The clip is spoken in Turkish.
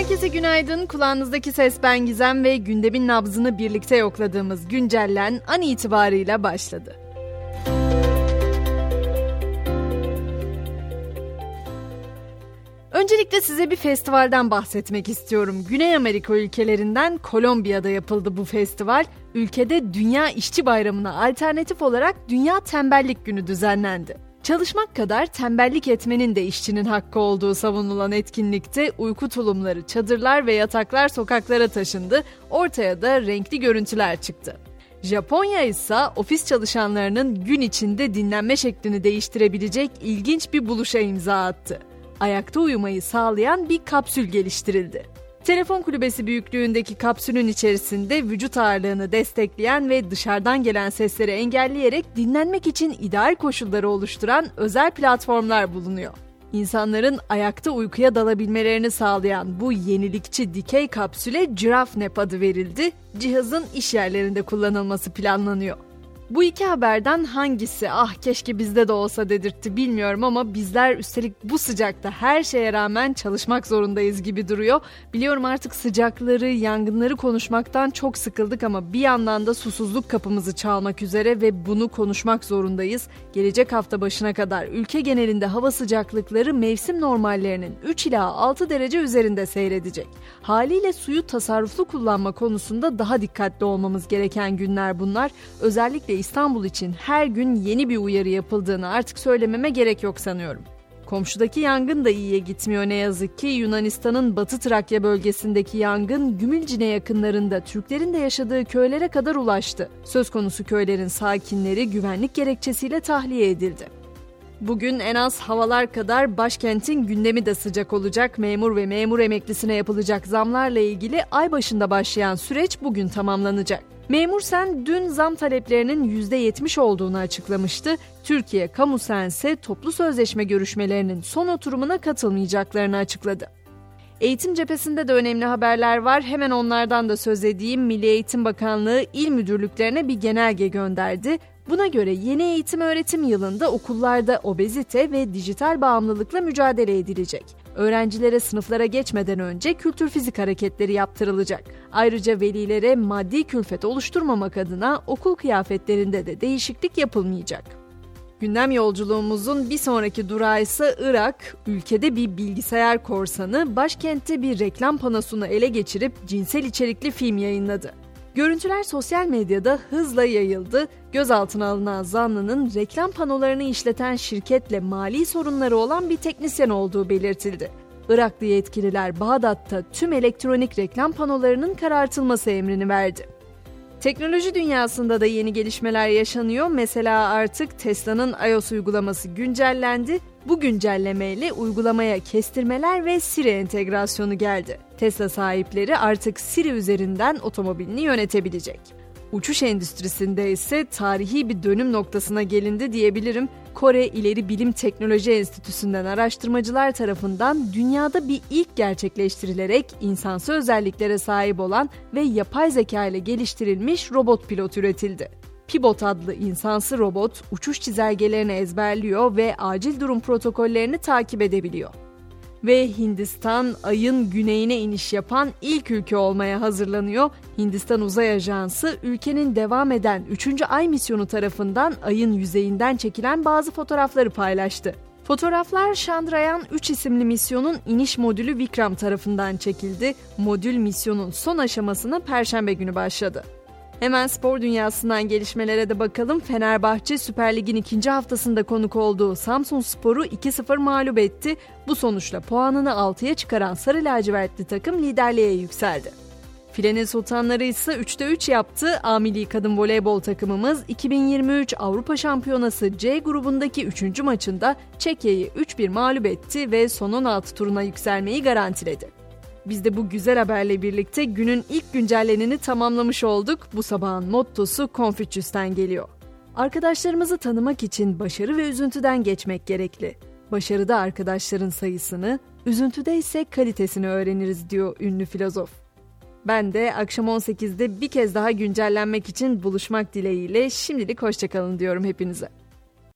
Herkese günaydın. Kulağınızdaki ses ben Gizem ve gündemin nabzını birlikte yokladığımız güncellen an itibarıyla başladı. Öncelikle size bir festivalden bahsetmek istiyorum. Güney Amerika ülkelerinden Kolombiya'da yapıldı bu festival. Ülkede Dünya İşçi Bayramı'na alternatif olarak Dünya Tembellik Günü düzenlendi. Çalışmak kadar tembellik etmenin de işçinin hakkı olduğu savunulan etkinlikte uyku tulumları, çadırlar ve yataklar sokaklara taşındı, ortaya da renkli görüntüler çıktı. Japonya ise ofis çalışanlarının gün içinde dinlenme şeklini değiştirebilecek ilginç bir buluşa imza attı. Ayakta uyumayı sağlayan bir kapsül geliştirildi. Telefon kulübesi büyüklüğündeki kapsülün içerisinde vücut ağırlığını destekleyen ve dışarıdan gelen sesleri engelleyerek dinlenmek için ideal koşulları oluşturan özel platformlar bulunuyor. İnsanların ayakta uykuya dalabilmelerini sağlayan bu yenilikçi dikey kapsüle Giraffe adı verildi. Cihazın iş yerlerinde kullanılması planlanıyor. Bu iki haberden hangisi ah keşke bizde de olsa dedirtti bilmiyorum ama bizler üstelik bu sıcakta her şeye rağmen çalışmak zorundayız gibi duruyor. Biliyorum artık sıcakları, yangınları konuşmaktan çok sıkıldık ama bir yandan da susuzluk kapımızı çalmak üzere ve bunu konuşmak zorundayız. Gelecek hafta başına kadar ülke genelinde hava sıcaklıkları mevsim normallerinin 3 ila 6 derece üzerinde seyredecek. Haliyle suyu tasarruflu kullanma konusunda daha dikkatli olmamız gereken günler bunlar. Özellikle İstanbul için her gün yeni bir uyarı yapıldığını artık söylememe gerek yok sanıyorum. Komşudaki yangın da iyiye gitmiyor ne yazık ki. Yunanistan'ın Batı Trakya bölgesindeki yangın Gümülcine yakınlarında Türklerin de yaşadığı köylere kadar ulaştı. Söz konusu köylerin sakinleri güvenlik gerekçesiyle tahliye edildi. Bugün en az havalar kadar başkentin gündemi de sıcak olacak. Memur ve memur emeklisine yapılacak zamlarla ilgili ay başında başlayan süreç bugün tamamlanacak. Memur Sen dün zam taleplerinin %70 olduğunu açıklamıştı. Türkiye Kamu Sen ise toplu sözleşme görüşmelerinin son oturumuna katılmayacaklarını açıkladı. Eğitim cephesinde de önemli haberler var. Hemen onlardan da söz edeyim. Milli Eğitim Bakanlığı il müdürlüklerine bir genelge gönderdi. Buna göre yeni eğitim öğretim yılında okullarda obezite ve dijital bağımlılıkla mücadele edilecek. Öğrencilere sınıflara geçmeden önce kültür fizik hareketleri yaptırılacak. Ayrıca velilere maddi külfet oluşturmamak adına okul kıyafetlerinde de değişiklik yapılmayacak. Gündem yolculuğumuzun bir sonraki durağı ise Irak. Ülkede bir bilgisayar korsanı başkentte bir reklam panosunu ele geçirip cinsel içerikli film yayınladı. Görüntüler sosyal medyada hızla yayıldı. Gözaltına alınan zanlının reklam panolarını işleten şirketle mali sorunları olan bir teknisyen olduğu belirtildi. Iraklı yetkililer Bağdat'ta tüm elektronik reklam panolarının karartılması emrini verdi. Teknoloji dünyasında da yeni gelişmeler yaşanıyor. Mesela artık Tesla'nın iOS uygulaması güncellendi. Bu güncellemeyle uygulamaya kestirmeler ve Siri entegrasyonu geldi. Tesla sahipleri artık Siri üzerinden otomobilini yönetebilecek. Uçuş endüstrisinde ise tarihi bir dönüm noktasına gelindi diyebilirim. Kore İleri Bilim Teknoloji Enstitüsü'nden araştırmacılar tarafından dünyada bir ilk gerçekleştirilerek insansı özelliklere sahip olan ve yapay zeka ile geliştirilmiş robot pilot üretildi. Pibot adlı insansı robot uçuş çizelgelerini ezberliyor ve acil durum protokollerini takip edebiliyor ve Hindistan ayın güneyine iniş yapan ilk ülke olmaya hazırlanıyor. Hindistan Uzay Ajansı ülkenin devam eden 3. ay misyonu tarafından ayın yüzeyinden çekilen bazı fotoğrafları paylaştı. Fotoğraflar Chandrayaan 3 isimli misyonun iniş modülü Vikram tarafından çekildi. Modül misyonun son aşamasına perşembe günü başladı. Hemen spor dünyasından gelişmelere de bakalım. Fenerbahçe Süper Lig'in ikinci haftasında konuk olduğu Samsun Spor'u 2-0 mağlup etti. Bu sonuçla puanını 6'ya çıkaran Sarı Lacivertli takım liderliğe yükseldi. Filenin Sultanları ise 3'te 3 yaptı. A Milli Kadın Voleybol takımımız 2023 Avrupa Şampiyonası C grubundaki 3. maçında Çekya'yı 3-1 mağlup etti ve son 16 turuna yükselmeyi garantiledi. Biz de bu güzel haberle birlikte günün ilk güncelleneni tamamlamış olduk. Bu sabahın mottosu Confucius'ten geliyor. Arkadaşlarımızı tanımak için başarı ve üzüntüden geçmek gerekli. Başarıda arkadaşların sayısını, üzüntüde ise kalitesini öğreniriz diyor ünlü filozof. Ben de akşam 18'de bir kez daha güncellenmek için buluşmak dileğiyle şimdilik hoşçakalın diyorum hepinize.